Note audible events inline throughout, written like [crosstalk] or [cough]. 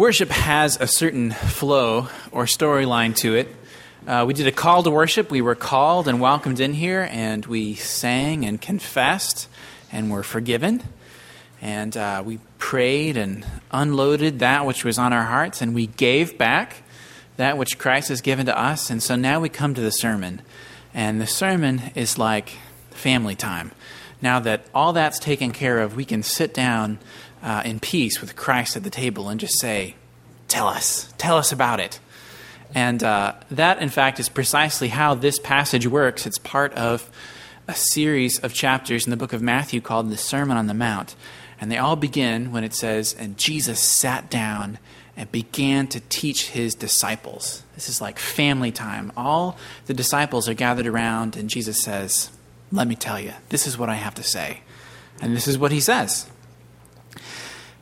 Worship has a certain flow or storyline to it. Uh, we did a call to worship. We were called and welcomed in here, and we sang and confessed and were forgiven. And uh, we prayed and unloaded that which was on our hearts, and we gave back that which Christ has given to us. And so now we come to the sermon. And the sermon is like family time. Now that all that's taken care of, we can sit down uh, in peace with Christ at the table and just say, Tell us, tell us about it. And uh, that, in fact, is precisely how this passage works. It's part of a series of chapters in the book of Matthew called the Sermon on the Mount. And they all begin when it says, And Jesus sat down and began to teach his disciples. This is like family time. All the disciples are gathered around, and Jesus says, Let me tell you, this is what I have to say. And this is what he says.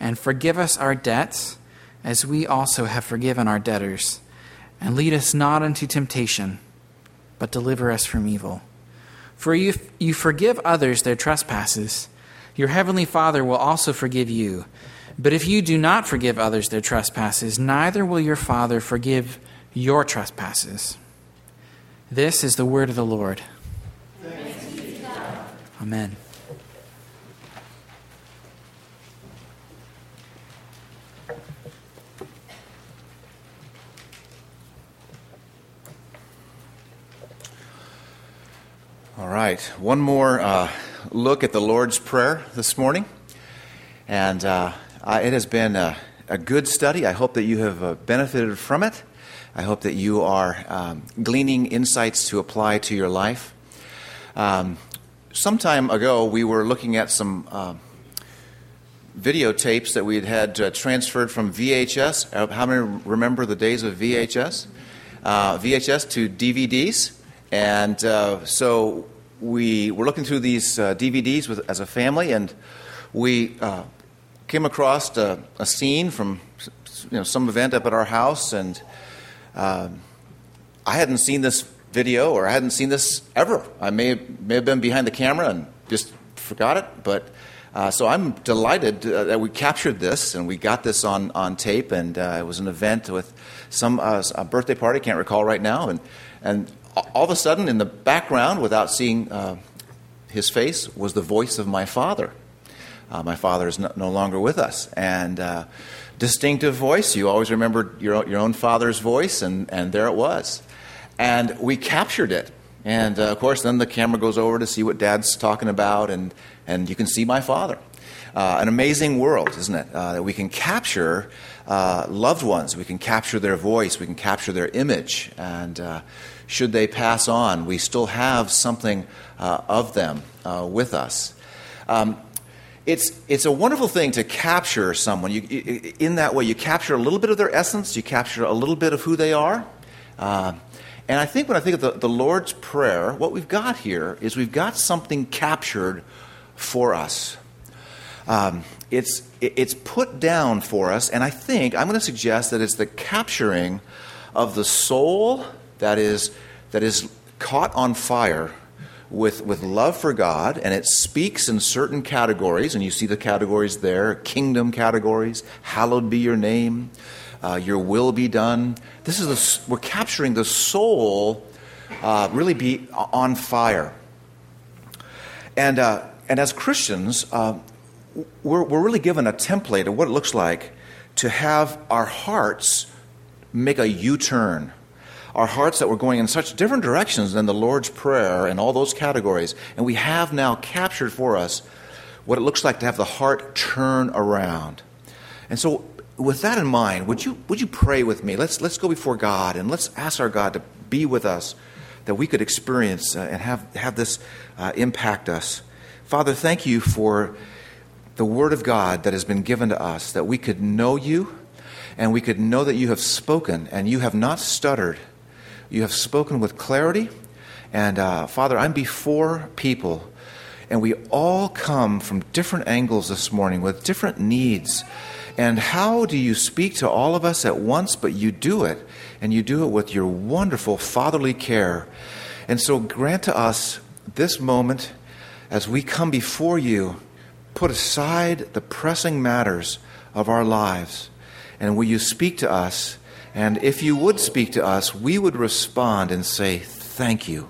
and forgive us our debts, as we also have forgiven our debtors. And lead us not into temptation, but deliver us from evil. For if you forgive others their trespasses, your heavenly Father will also forgive you. But if you do not forgive others their trespasses, neither will your Father forgive your trespasses. This is the word of the Lord. Amen. Right, one more uh, look at the Lord's Prayer this morning. And uh, it has been a, a, good study. I hope that you have uh, benefited from it. I hope that you are um, gleaning insights to apply to your life. Um, some time ago, we were looking at some uh, videotapes that we had had uh, transferred from VHS. Uh, how many remember the days of VHS? VHS to DVDs. And uh, so we were looking through these uh, DVDs with, as a family, and we uh, came across a, a, scene from you know, some event up at our house, and um, I hadn't seen this video or I hadn't seen this ever. I may, may have been behind the camera and just forgot it, but. Uh, so I'm delighted uh, that we captured this and we got this on, on tape, and uh, it was an event with some uh, a birthday party. Can't recall right now, and and all of a sudden, in the background, without seeing uh, his face, was the voice of my father. Uh, my father is no, no, longer with us. And uh, distinctive voice, you always remember your, your own father's voice, and, and there it was. And we captured it. And uh, of course, then the camera goes over to see what dad's talking about, and, and you can see my father. Uh, an amazing world, isn't it? Uh, that we can capture loved ones, we can capture their voice, we can capture their image. And should they pass on, we still have something uh, of them uh, with us. Um, it's, it's a wonderful thing to capture someone. You, in that way, you capture a little bit of their essence, you capture a little bit of who they are. Uh, and I think when I think of the, the Lord's Prayer, what we've got here is we've got something captured for us. Um, it's, it's put down for us, and I think I'm going to suggest that it's the capturing of the soul that is, that is caught on fire with, with love for God, and it speaks in certain categories, and you see the categories there kingdom categories, hallowed be your name, uh, your will be done. This is the, we're capturing the soul uh, really be on fire. And, uh, and as Christians, uh, we're, we're really given a template of what it looks like to have our hearts make a U turn. Our hearts that were going in such different directions than the Lord's Prayer and all those categories. And we have now captured for us what it looks like to have the heart turn around. And so, with that in mind, would you, would you pray with me? Let's, let's go before God and let's ask our God to be with us, that we could experience uh, and have, have this uh, impact us. Father, thank you for the Word of God that has been given to us, that we could know you and we could know that you have spoken and you have not stuttered. You have spoken with clarity. And uh, Father, I'm before people, and we all come from different angles this morning with different needs. And how do you speak to all of us at once? But you do it, and you do it with your wonderful fatherly care. And so grant to us this moment as we come before you put aside the pressing matters of our lives. And will you speak to us? And if you would speak to us, we would respond and say, Thank you.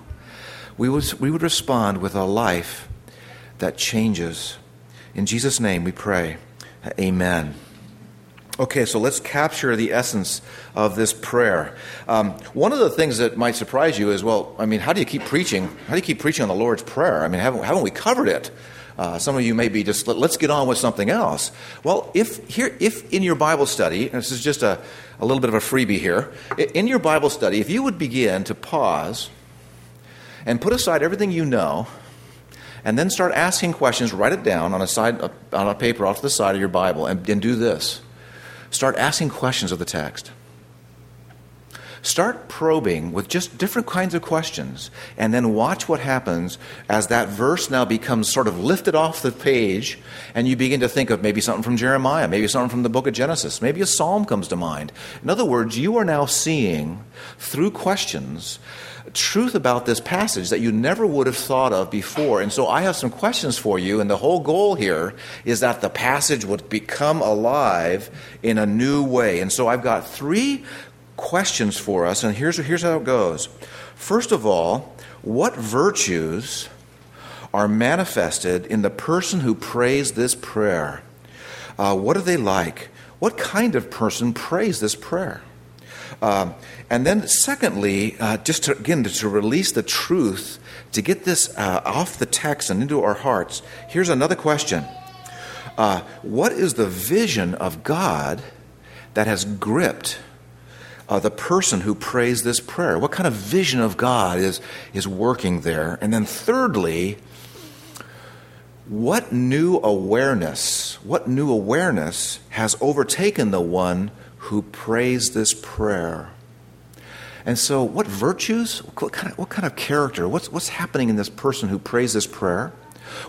We would, we would respond with a life that changes. In Jesus' name we pray. Amen. Okay, so let's capture the essence of this prayer. Um, one of the things that might surprise you is well, I mean, how do you keep preaching? How do you keep preaching on the Lord's Prayer? I mean, haven't, haven't we covered it? Uh, some of you may be just let, us get on with something else. Well, if here, if in your Bible study, this is just a, a little bit of a freebie here. In your Bible study, if you would begin to pause and put aside everything you know, and then start asking questions, write it down on a side on a paper off to the side of your Bible, and, and do this. Start asking questions of the text. Start probing with just different kinds of questions and then watch what happens as that verse now becomes sort of lifted off the page and you begin to think of maybe something from Jeremiah, maybe something from the book of Genesis, maybe a psalm comes to mind. In other words, you are now seeing through questions truth about this passage that you never would have thought of before. And so I have some questions for you, and the whole goal here is that the passage would become alive in a new way. And so I've got three questions for us, and here's, here's how it goes. First of all, what virtues are manifested in the person who prays this prayer? Uh, what are they like? What kind of person prays this prayer? Uh, and then, secondly, uh, just to, again, to, to, release the truth, to get this uh, off the text and into our hearts, here's another question uh, What is the vision of God that has gripped uh, the person who prays this prayer? What kind of vision of God is, is working there? And then, thirdly, what new awareness, what new awareness has overtaken the one who prays this prayer? And so, what virtues, what kind of, what kind of character, what's, what's happening in this person who prays this prayer?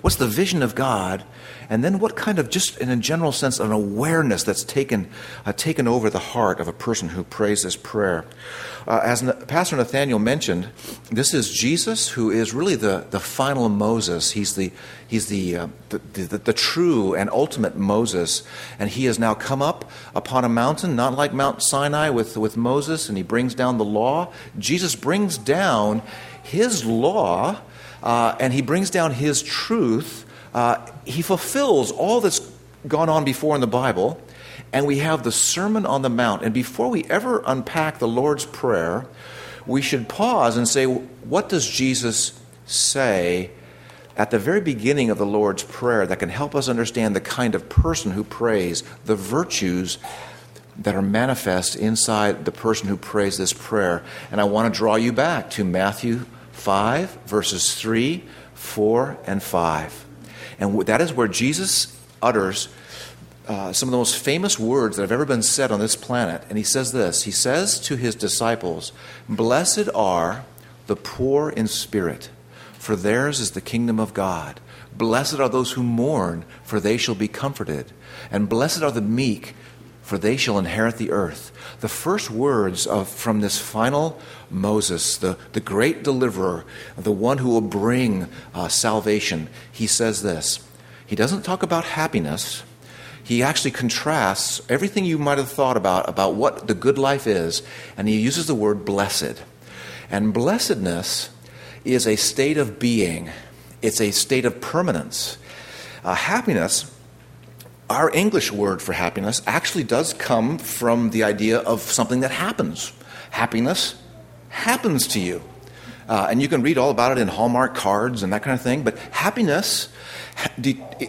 What's the vision of God? And then what kind of, just in a general sense, an awareness that's taken, uh, taken over the heart of a person who prays this prayer? Uh, as Pastor Nathaniel mentioned, this is Jesus who is really the, the final Moses. He's, the, he's the, uh, the, the, the true and ultimate Moses. And he has now come up upon a mountain, not like Mount Sinai with, with Moses, and he brings down the law. Jesus brings down his law uh, and he brings down his truth. Uh, he fulfills all that's gone on before in the Bible, and we have the Sermon on the Mount. And before we ever unpack the Lord's Prayer, we should pause and say, what does Jesus say at the very beginning of the Lord's Prayer that can help us understand the kind of person who prays, the virtues that are manifest inside the person who prays this prayer? And I want to draw you back to Matthew 5, verses 3, 4, and 5. And that is where Jesus utters uh, some of the most famous words that have ever been said on this planet. And he says this He says to his disciples, Blessed are the poor in spirit, for theirs is the kingdom of God. Blessed are those who mourn, for they shall be comforted. And blessed are the meek, for they shall inherit the earth. The first words of, from this final Moses, the, the great deliverer, the one who will bring uh, salvation, he says this. He doesn't talk about happiness. He actually contrasts everything you might have thought about, about what the good life is, and he uses the word blessed. And blessedness is a state of being, it's a state of permanence. Uh, happiness our English word for happiness actually does come from the idea of something that happens. Happiness happens to you. Uh, and you can read all about it in Hallmark cards and that kind of thing. But happiness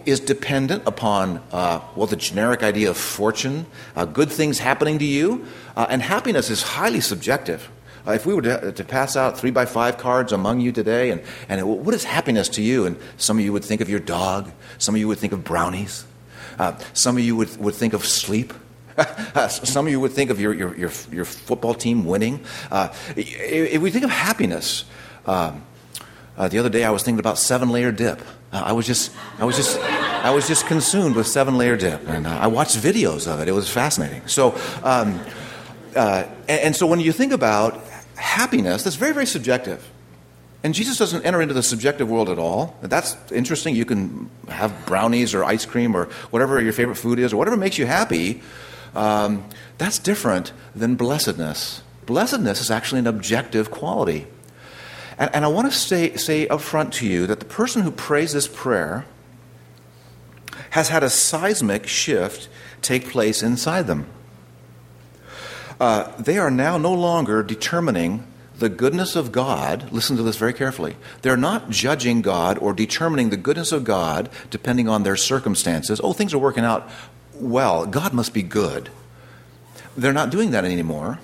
is dependent upon, uh, well, the generic idea of fortune, uh, good things happening to you. Uh, and happiness is highly subjective. Uh, if we were to, to, pass out three by five cards among you today, and, and it, what is happiness to you? And some of you would think of your dog, some of you would think of brownies, uh, some of you would, would think of sleep. [laughs] some of you would think of your, your, your, your football team winning. Uh, if we think of happiness, um, uh, the other day I was thinking about seven layer dip. Uh, I was just, I was just, I was just consumed with seven layer dip, and uh, I watched videos of it. It was fascinating. So, um, uh, and, and so when you think about happiness, that's very, very subjective. And Jesus doesn't enter into the subjective world at all. That's interesting. You can have brownies or ice cream or whatever your favorite food is or whatever makes you happy. Um, that's different than blessedness. Blessedness is actually an objective quality. And, and I want to say, say up front to you that the person who prays this prayer has had a seismic shift take place inside them. Uh, they are now no longer determining the goodness of God. Listen to this very carefully. They're not judging God or determining the goodness of God depending on their circumstances. Oh, things are working out well. God must be good. They're not doing that anymore.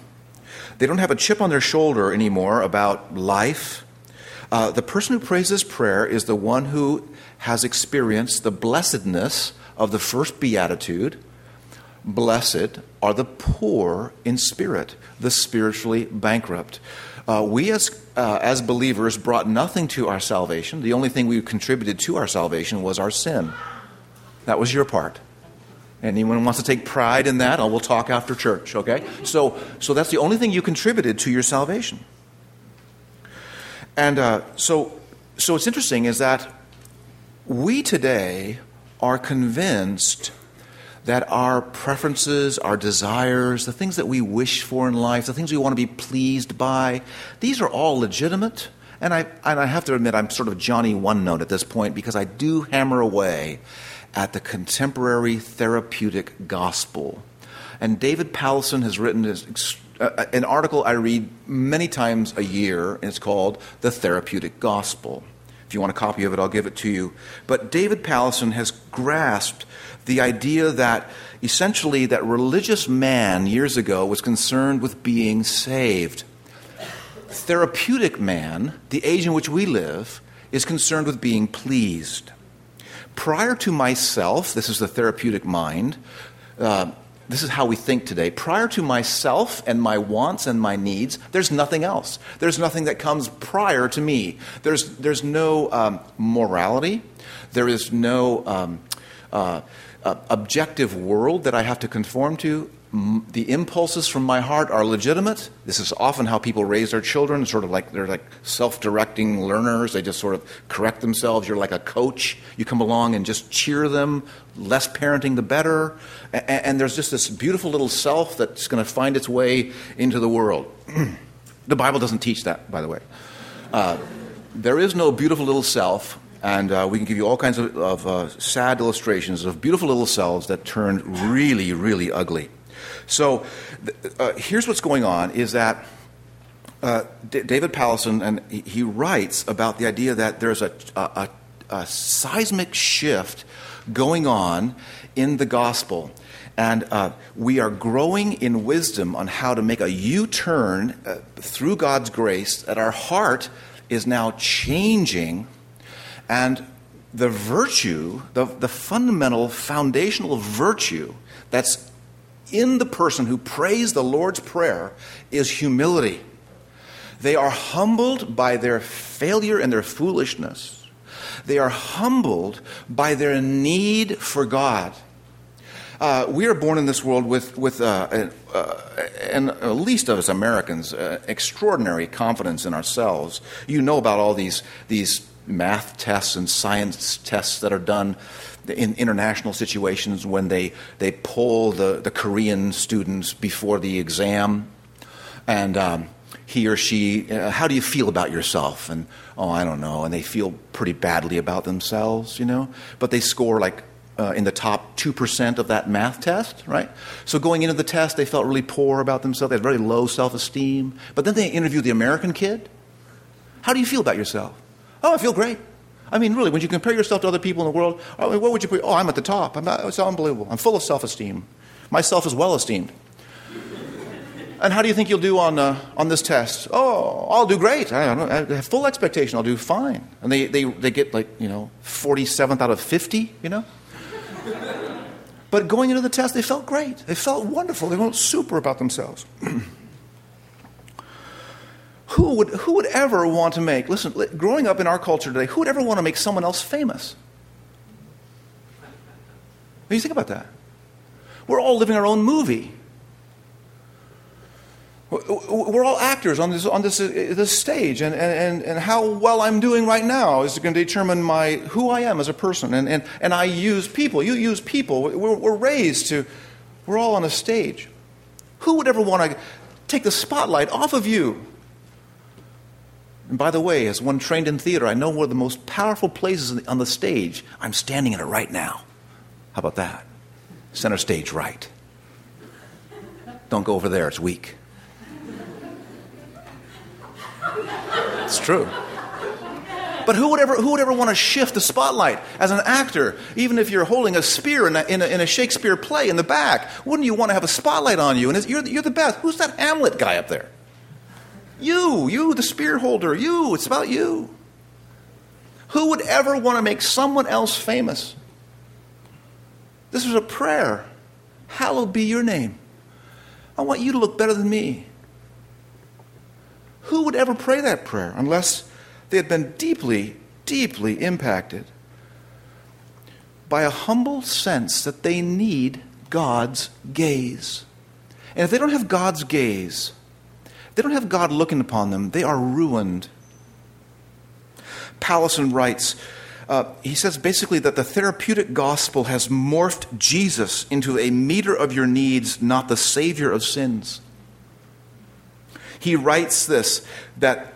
They don't have a chip on their shoulder anymore about life. Uh, the person who prays this prayer is the one who has experienced the blessedness of the first beatitude. Blessed are the poor in spirit, the spiritually bankrupt. Uh, we, as, uh, as believers, brought nothing to our salvation. The only thing we contributed to our salvation was our sin. That was your part. Anyone wants to take pride in that? we'll talk after church, okay? So, so that's the only thing you contributed to your salvation. And uh, so, so what's interesting is that we today are convinced that our preferences, our desires, the things that we wish for in life, the things we want to be pleased by, these are all legitimate. And I, and I have to admit, I'm sort of Johnny One Note at this point because I do hammer away at the contemporary therapeutic gospel. And David Powlison has written uh, an article I read many times a year, and it's called The Therapeutic Gospel. If you want a copy of it, I'll give it to you. But David Powlison has grasped the idea that essentially that religious man years ago was concerned with being saved. Therapeutic man, the age in which we live, is concerned with being pleased prior to myself, this is the therapeutic mind. Uh, this is how we think today. Prior to myself and my wants and my needs, there's nothing else. There's nothing that comes prior to me. There's, there's no um, morality. There is no um, uh, objective world that I have to conform to the impulses from my heart are legitimate. This is often how people raise their children, sort of like they're like self directing learners. They just sort of correct themselves. You're like a coach. You come along and just cheer them. Less parenting, the better. And, there's just this beautiful little self that's going to find its way into the world. [clears throat] the Bible doesn't teach that, by the way. Uh, there is no beautiful little self and uh, we can give you all kinds of, of uh, sad illustrations of beautiful little cells that turned really, really ugly. So uh, here's what's going on is that uh, D- David Powlison, and he, writes about the idea that there's a, a, a, seismic shift going on in the gospel. And uh, we are growing in wisdom on how to make a U turn uh, through God's grace, that our heart is now changing. And the virtue, the, the fundamental foundational virtue that's in the person who prays the Lord's Prayer is humility. They are humbled by their failure and their foolishness. They are humbled by their need for God. Uh, we are born in this world with, with uh, uh, and at least of us Americans, uh, extraordinary confidence in ourselves. You know about all these, these math tests and science tests that are done in international situations when they, they poll the, the Korean students before the exam and um, he or she, uh, how do you feel about yourself? And, oh, I don't know. And they feel pretty badly about themselves, you know? But they score like uh, in the top 2% of that math test, right? So going into the test, they felt really poor about themselves. They had very low self esteem. But then they interviewed the American kid. How do you feel about yourself? Oh, I feel great. I mean, really, when you compare yourself to other people in the world, oh, what would you put? Oh, I'm at the top. I'm it's unbelievable. I'm full of self esteem. Myself is well esteemed. [laughs] and how do you think you'll do on, uh, on this test? Oh, I'll do great. I, I have full expectation. I'll do fine. And they, they, they get like, you know, 47th out of 50, you know? [laughs] But going into the test, they felt great. They felt wonderful. They felt super about themselves. [clears throat] who, would, who would ever want to make, listen, growing up in our culture today, who would ever want to make someone else famous? What do you think about that? We're all living our own movie. We're all actors on this, on this, uh, this stage, and, and, and how well I'm doing right now is going to determine my, who I am as a person. And, and, and I use people. You use people. We're, we're raised to, we're all on a stage. Who would ever want to take the spotlight off of you? And by the way, as one trained in theater, I know one of the most powerful places on the stage. I'm standing in it right now. How about that? Center stage right. Don't go over there, it's weak. It's true. But who would, ever, who would ever want to shift the spotlight as an actor, even if you're holding a spear in a, in a, in a Shakespeare play in the back? Wouldn't you want to have a spotlight on you? And you're, you're the best. Who's that Hamlet guy up there? You, you, the spear holder, you. It's about you. Who would ever want to make someone else famous? This was a prayer. Hallowed be your name. I want you to look better than me. Who would ever pray that prayer unless they had been deeply, deeply impacted by a humble sense that they need God's gaze? And if they don't have God's gaze, they don't have God looking upon them, they are ruined. Powlison writes, uh, he says basically that the therapeutic gospel has morphed Jesus into a meter of your needs, not the savior of sins he writes this that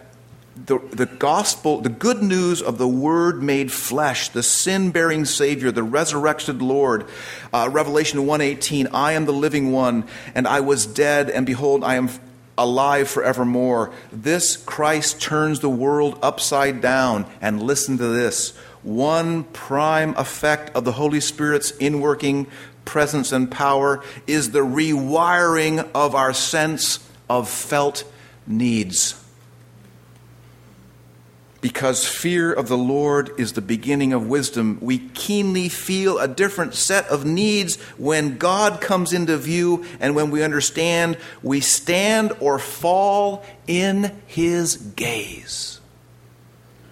the, the gospel, the good news of the Word made flesh, the sin bearing Savior, the resurrected Lord. Uh, Revelation 1:18, I am the living one, and I was dead, and behold, I am alive forevermore. This Christ turns the world upside down. And listen to this one prime effect of the Holy Spirit's inworking presence and power is the rewiring of our sense of felt needs. Because fear of the Lord is the beginning of wisdom, we keenly feel a different set of needs when God comes into view and when we understand we stand or fall in His gaze.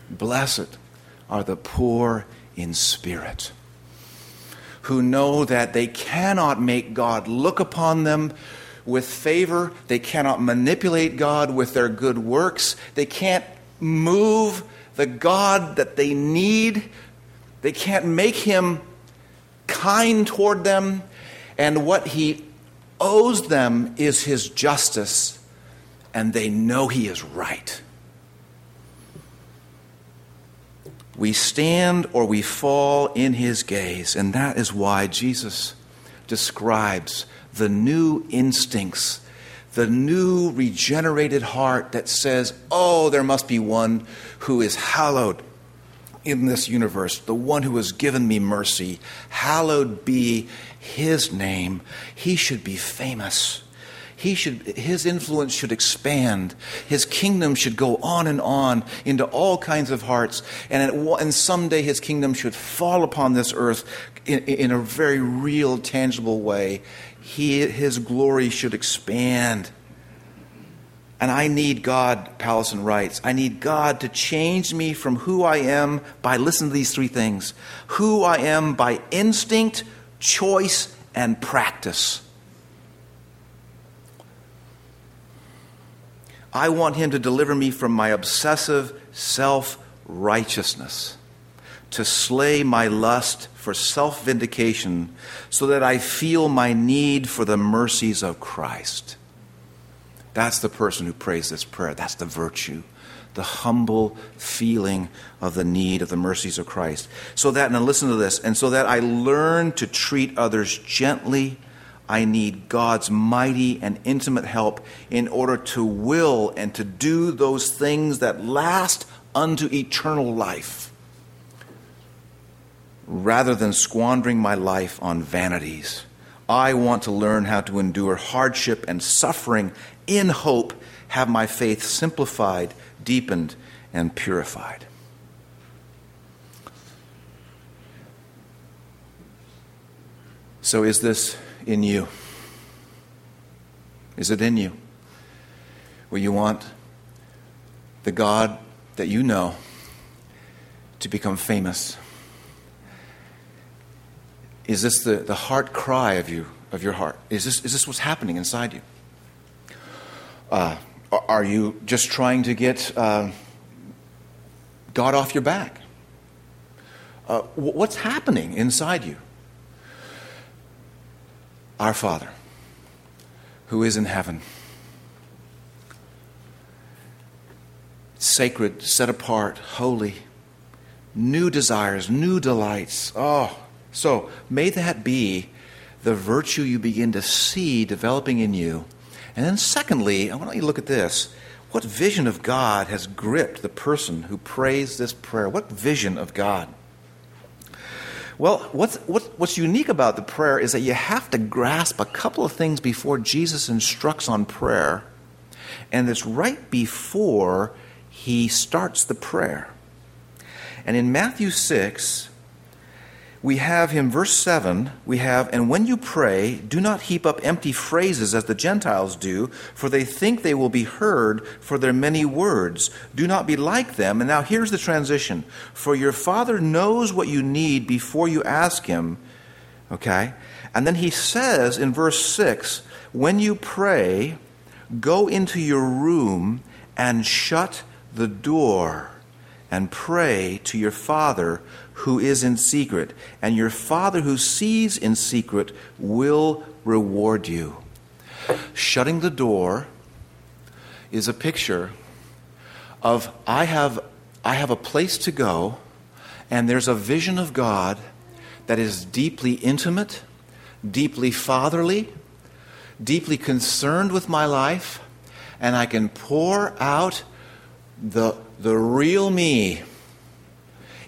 Blessed are the poor in spirit, who know that they cannot make God look upon them with favor. They cannot manipulate God with their good works. They can't move the God that they need. They can't make him kind toward them. And what he owes them is his justice. And they know he is right. We stand or we fall in his gaze. And that is why Jesus describes the new instincts, the new regenerated heart that says, Oh, there must be one who is hallowed in this universe, the one who has given me mercy. Hallowed be his name. He should be famous. He should, his influence should expand. His kingdom should go on and on into all kinds of hearts. And, and someday his kingdom should fall upon this earth in, in a very real, tangible way he, his glory should expand. And I need God, Powlison writes, I need God to change me from who I am by, listen to these three things who I am by instinct, choice, and practice. I want Him to deliver me from my obsessive self righteousness to slay my lust for self vindication so that I feel my need for the mercies of Christ. That's the person who prays this prayer. That's the virtue. the humble feeling of the need of the mercies of Christ. So that, now listen to this, and so that I learn to treat others gently, I need God's mighty and intimate help in order to will and to do those things that last unto eternal life, rather than squandering my life on vanities. I want to learn how to endure hardship and suffering in hope, have my faith simplified, deepened, and purified. So, is this in you? Is it in you? Where you want the God that you know to become famous? Is this the, the heart cry of you, of your heart? Is this, is this what's happening inside you? Uh, are you just trying to get uh, God off your back? Uh, what's happening inside you? Our Father, who is in heaven, sacred, set apart, holy, new desires, new delights. Oh, so may that be the virtue you begin to see developing in you. And then, secondly, I want you to look at this. What vision of God has gripped the person who prays this prayer? What vision of God? Well, what's, what, what's unique about the prayer is that you have to grasp a couple of things before Jesus instructs on prayer, and it's right before he starts the prayer. And in Matthew 6, we have him, verse 7, we have, And when you pray, do not heap up empty phrases as the Gentiles do, for they think they will be heard for their many words. Do not be like them. And now here's the transition. For your Father knows what you need before you ask Him. Okay? And then he says in verse 6 When you pray, go into your room and shut the door and pray to your Father who is in secret, and your Father who sees in secret will reward you. Shutting the door is a picture of I have, I have a place to go, and there's a vision of God that is deeply intimate, deeply fatherly, deeply concerned with my life, and I can pour out the, the real me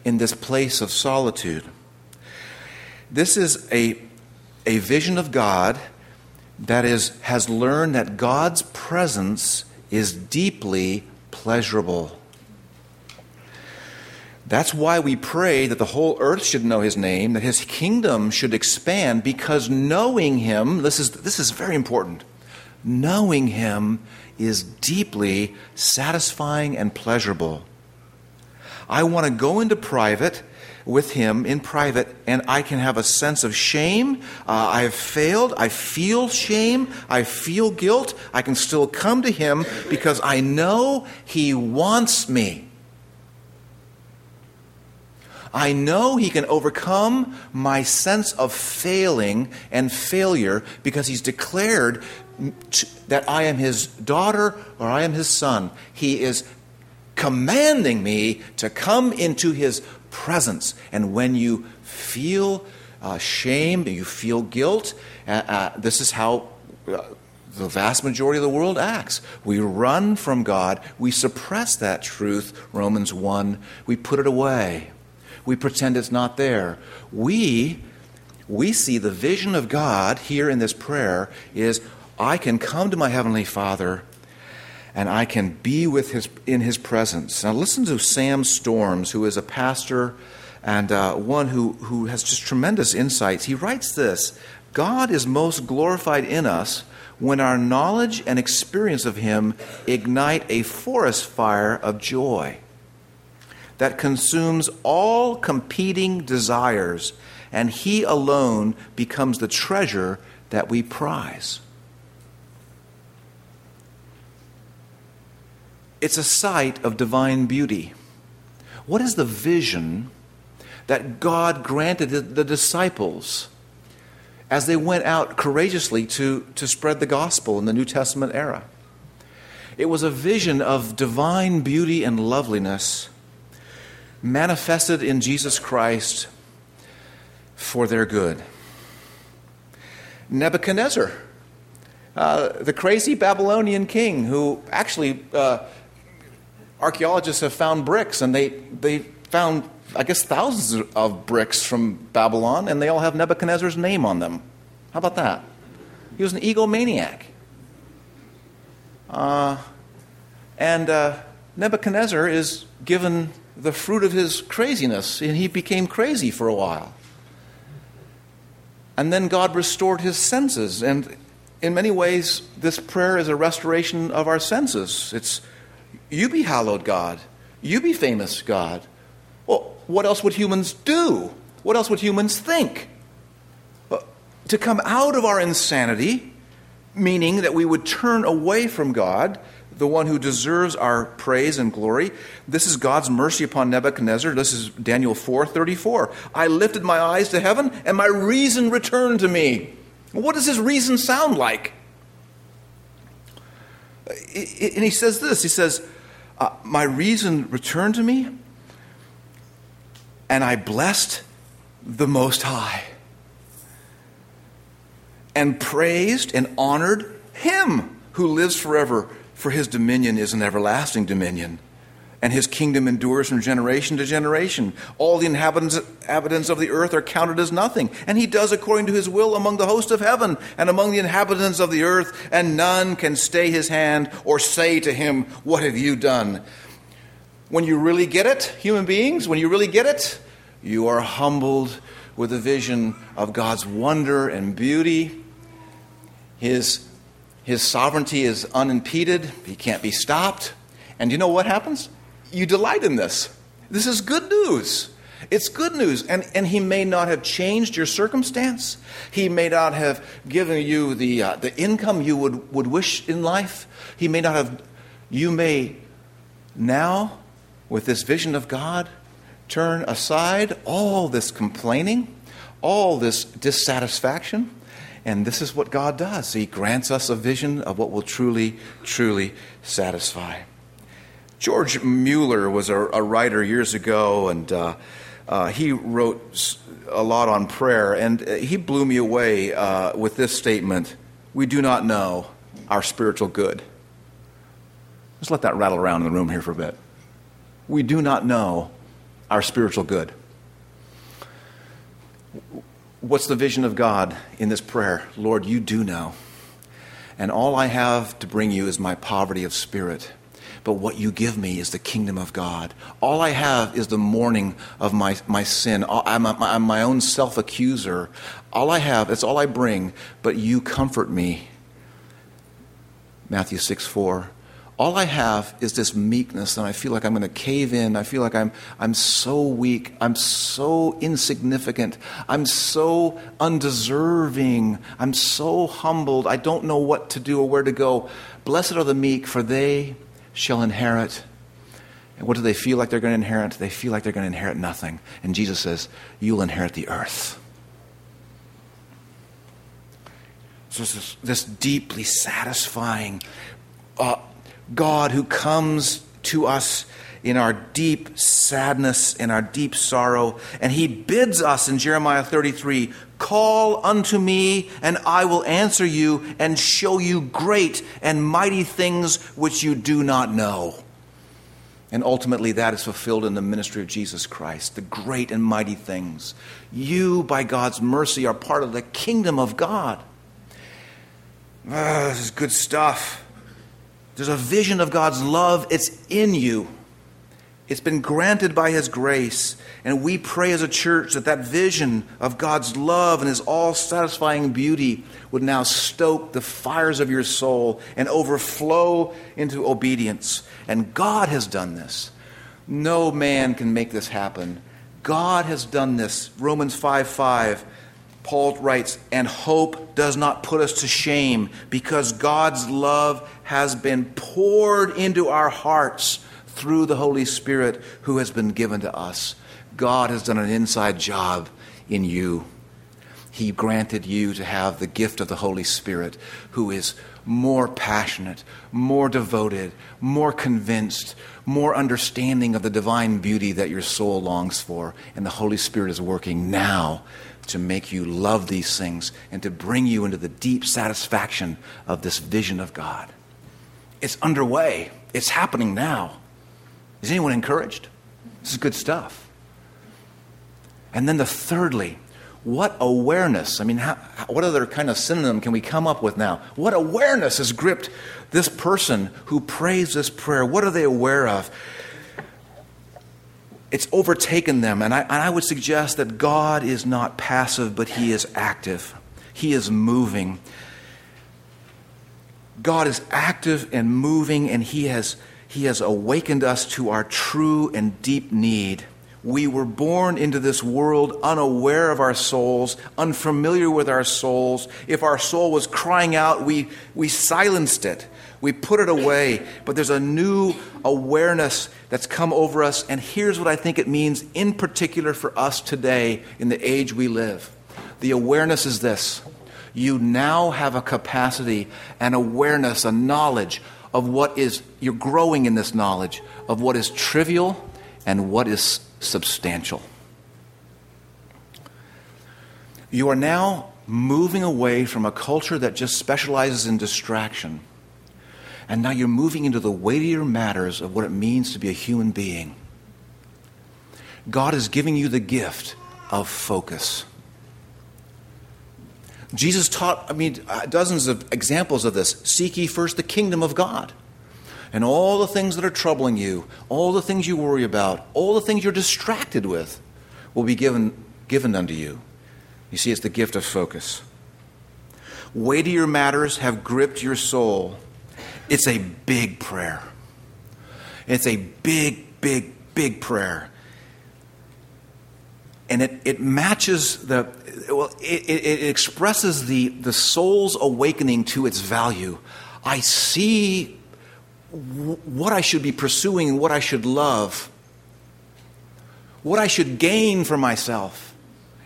in this place of solitude. This is a, a vision of God that is, has learned that God's presence is deeply pleasurable. That's why we pray that the whole earth should know his name, that his kingdom should expand, because knowing him, this is, this is very important, knowing him is deeply satisfying and pleasurable. I want to go into private with Him in private, and I can have a sense of shame. Uh, I have failed. I feel shame. I feel guilt. I can still come to Him because I know He wants me. I know He can overcome my sense of failing and failure because He's declared that I am His daughter or I am His son. He is commanding me to come into his presence. And when you feel uh, shame, you feel guilt, uh, uh, this is how uh, the vast majority of the world acts. We run from God, we suppress that truth, Romans 1, we put it away. We pretend it's not there. We we see the vision of God here in this prayer is I can come to my heavenly Father and I can be with his, in his presence. Now, listen to Sam Storms, who is a pastor and uh, one who, who has just tremendous insights. He writes this God is most glorified in us when our knowledge and experience of him ignite a forest fire of joy that consumes all competing desires, and he alone becomes the treasure that we prize. It's a sight of divine beauty. What is the vision that God granted the disciples as they went out courageously to, to spread the gospel in the New Testament era? It was a vision of divine beauty and loveliness manifested in Jesus Christ for their good. Nebuchadnezzar, uh, the crazy Babylonian king, who actually uh, archaeologists have found bricks, and they, they found, I guess, thousands of bricks from Babylon, and they all have Nebuchadnezzar's name on them. How about that? He was an egomaniac. Uh, and uh, Nebuchadnezzar is given the fruit of his craziness, and he became crazy for a while. And then God restored his senses. And in many ways, this prayer is a restoration of our senses. It's, you be hallowed, God. You be famous, God. Well, what else would humans do? What else would humans think? Uh, to come out of our insanity, meaning that we would turn away from God, the one who deserves our praise and glory. This is God's mercy upon Nebuchadnezzar. This is Daniel 4:34. I lifted my eyes to heaven and my reason returned to me. What does his reason sound like? Uh, and he says this. He says, uh, "My reason returned to me, and I blessed the Most High." and praised and honored him who lives forever, for his dominion is an everlasting dominion. And his kingdom endures from generation to generation. All the inhabitants, of the earth are counted as nothing. And he does according to his will among the host of heaven and among the inhabitants of the earth, and none can stay his hand or say to him, What have you done? When you really get it, human beings, when you really get it, you are humbled with a vision of God's wonder and beauty his, his sovereignty is unimpeded, he can't be stopped. And you know what happens? You delight in this. This is good news. It's good news. And, and he may not have changed your circumstance. He may not have given you the, uh, the income you would, would wish in life. He may not have, you may now, with this vision of God, turn aside all this complaining, all this dissatisfaction, and this is what God does. He grants us a vision of what will truly, truly satisfy. George Mueller was a, a writer years ago, and uh, uh, he wrote a lot on prayer, and uh, he blew me away uh, with this statement We do not know our spiritual good. Let's let that rattle around in the room here for a bit. We do not know our spiritual good. What's the vision of God in this prayer? Lord, you do know. And all I have to bring you is my poverty of spirit. But what you give me is the kingdom of God. All I have is the mourning of my, my sin. I'm, I'm my own self accuser. All I have, that's all I bring, but you comfort me. Matthew 6 4 all I have is this meekness, and I feel like I'm going to cave in. I feel like I'm, I'm so weak. I'm so insignificant. I'm so undeserving. I'm so humbled. I don't know what to do or where to go. Blessed are the meek, for they shall inherit. And what do they feel like they're going to inherit? They feel like they're going to inherit nothing. And Jesus says, You'll inherit the earth. So this, this deeply satisfying. Uh, God who comes to us in our deep sadness in our deep sorrow. And he bids us in Jeremiah 33 Call unto me, and I will answer you and show you great and mighty things which you do not know. And ultimately, that is fulfilled in the ministry of Jesus Christ, the great and mighty things. You, by God's mercy, are part of the kingdom of God. Ah, this is good stuff. There's a vision of God's love, it's in you. It's been granted by His grace. And we pray as a church that that vision of God's love and His all satisfying beauty would now stoke the fires of your soul and overflow into obedience. And God has done this. No man can make this happen. God has done this. Romans 5 5 Paul writes, and hope does not put us to shame because God's love has been poured into our hearts through the Holy Spirit who has been given to us. God has done an inside job in you. He granted you to have the gift of the Holy Spirit, who is more passionate, more devoted, more convinced, more understanding of the divine beauty that your soul longs for. And the Holy Spirit is working now to make you love these things and to bring you into the deep satisfaction of this vision of God. It's underway, it's happening now. Is anyone encouraged? This is good stuff. And then the thirdly, what awareness, I mean, how, what other kind of synonym can we come up with now? What awareness has gripped this person who prays this prayer? What are they aware of? It's overtaken them, and I, and I would suggest that God is not passive, but He is active. He is moving. God is active and moving, and He has, he has awakened us to our true and deep need. We were born into this world unaware of our souls, unfamiliar with our souls. If our soul was crying out, we, we silenced it. We put it away. But there's a new awareness that's come over us. And here's what I think it means in particular for us today in the age we live. The awareness is this you now have a capacity, an awareness, a knowledge of what is, you're growing in this knowledge of what is trivial and what is substantial. You are now moving away from a culture that just specializes in distraction. And now you're moving into the weightier matters of what it means to be a human being. God is giving you the gift of focus. Jesus taught, I mean, uh, dozens of examples of this. Seek ye first the kingdom of God and all the things that are troubling you, all the things you worry about, all the things you're distracted with will be given, given unto you. You see, it's the gift of focus. Weightier matters have gripped your soul. It's a big prayer. It's a big, big, big prayer. And it, it matches the, well, it, it, expresses the, the soul's awakening to its value. I see what I should be pursuing what I should love, what I should gain for myself,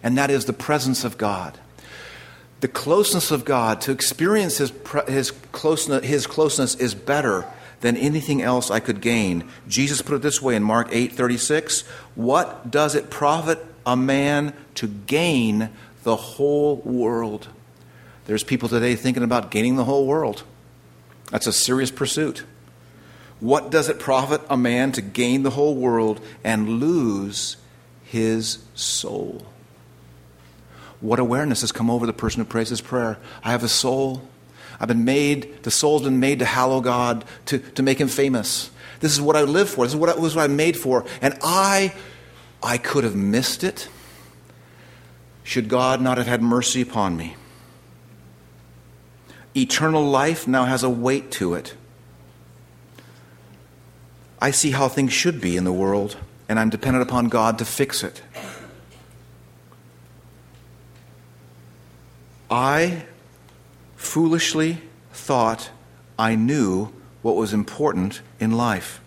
and that is the presence of God. The closeness of God, to experience His, his, closeness, his closeness is better than anything else I could gain. Jesus put it this way in Mark 8 36 What does it profit a man to gain the whole world? There's people today thinking about gaining the whole world. That's a serious pursuit. What does it profit a man to gain the whole world and lose his soul? What awareness has come over the person who prays this prayer? I have a soul. I've been made, the soul's been made to hallow God, to, to make him famous. This is what I live for. This is what, I, is what I'm made for. And I, I could have missed it should God not have had mercy upon me. Eternal life now has a weight to it. I see how things should be in the world, and I'm dependent upon God to fix it. I foolishly thought I knew what was important in life.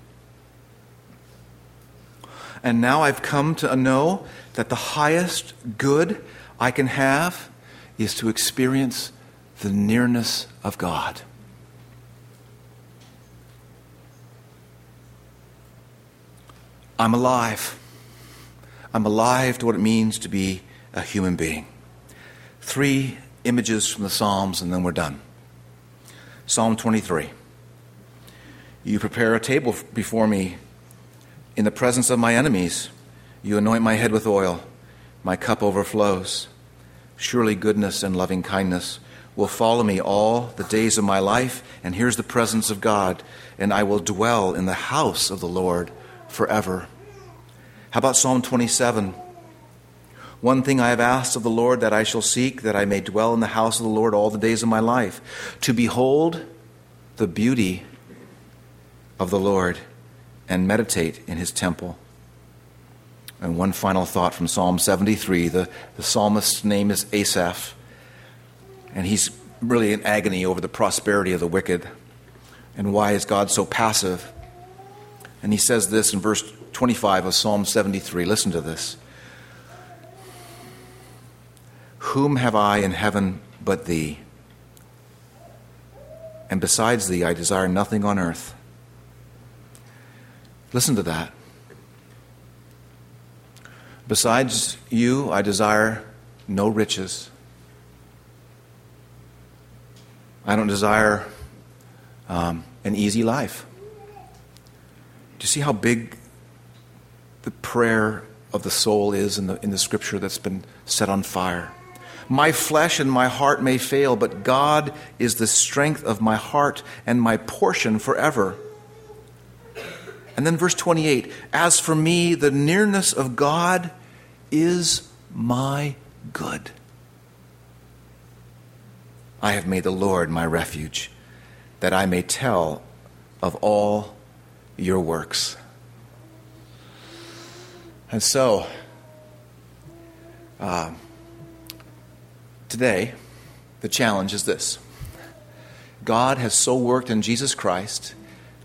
And now I've come to know that the highest good I can have is to experience the nearness of God. I'm alive. I'm alive to what it means to be a human being. Three images from the Psalms, and then we're done. Psalm 23 You prepare a table before me in the presence of my enemies. You anoint my head with oil, my cup overflows. Surely goodness and loving kindness will follow me all the days of my life, and here's the presence of God, and I will dwell in the house of the Lord forever. How about Psalm 27? One thing I have asked of the Lord that I shall seek, that I may dwell in the house of the Lord all the days of my life, to behold the beauty of the Lord and meditate in his temple. And one final thought from Psalm 73. The, the psalmist's name is Asaph, and he's really in agony over the prosperity of the wicked. And why is God so passive? And he says this in verse 25 of Psalm 73. Listen to this. Whom have I in heaven but thee? And besides thee, I desire nothing on earth. Listen to that. Besides you, I desire no riches. I don't desire um, an easy life. Do you see how big the prayer of the soul is in the, in the scripture that's been set on fire? My flesh and my heart may fail, but God is the strength of my heart and my portion forever. And then verse 28 As for me, the nearness of God is my good. I have made the Lord my refuge, that I may tell of all your works. And so, uh, today, the challenge is this God has so worked in Jesus Christ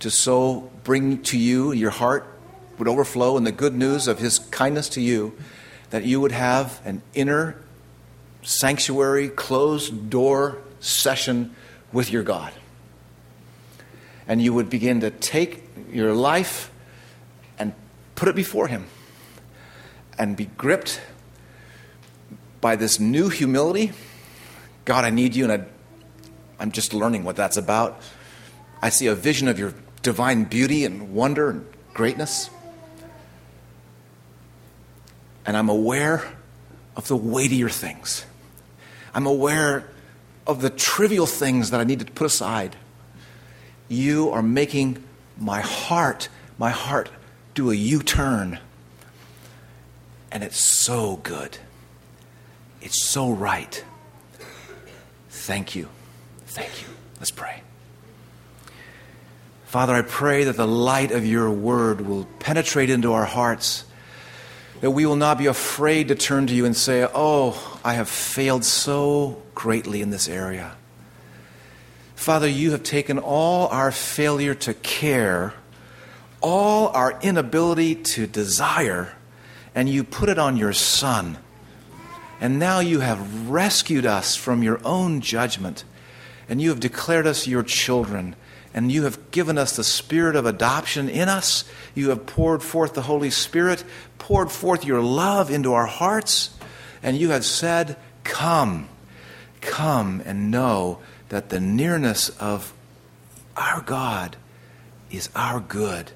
to so bring to you, your heart would overflow in the good news of his kindness to you, that you would have an inner sanctuary, closed door session with your God. And you would begin to take your life and put it before Him and be gripped by this new humility. God, I need you, and I, I'm just learning what that's about. I see a vision of your divine beauty and wonder and greatness. And I'm aware of the weightier things. I'm aware of the trivial things that I need to put aside. You are making my heart, my heart, do a U turn. And it's so good. It's so right. Thank you. Thank you. Let's pray. Father, I pray that the light of your word will penetrate into our hearts, that we will not be afraid to turn to you and say, Oh, I have failed so greatly in this area. Father, you have taken all our failure to care, all our inability to desire, and you put it on your Son. And now you have rescued us from your own judgment, and you have declared us your children, and you have given us the spirit of adoption in us. You have poured forth the Holy Spirit, poured forth your love into our hearts, and you have said, Come, come and know that the nearness of our God is our good.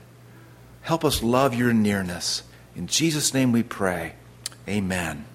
Help us love your nearness. In Jesus' name we pray. Amen.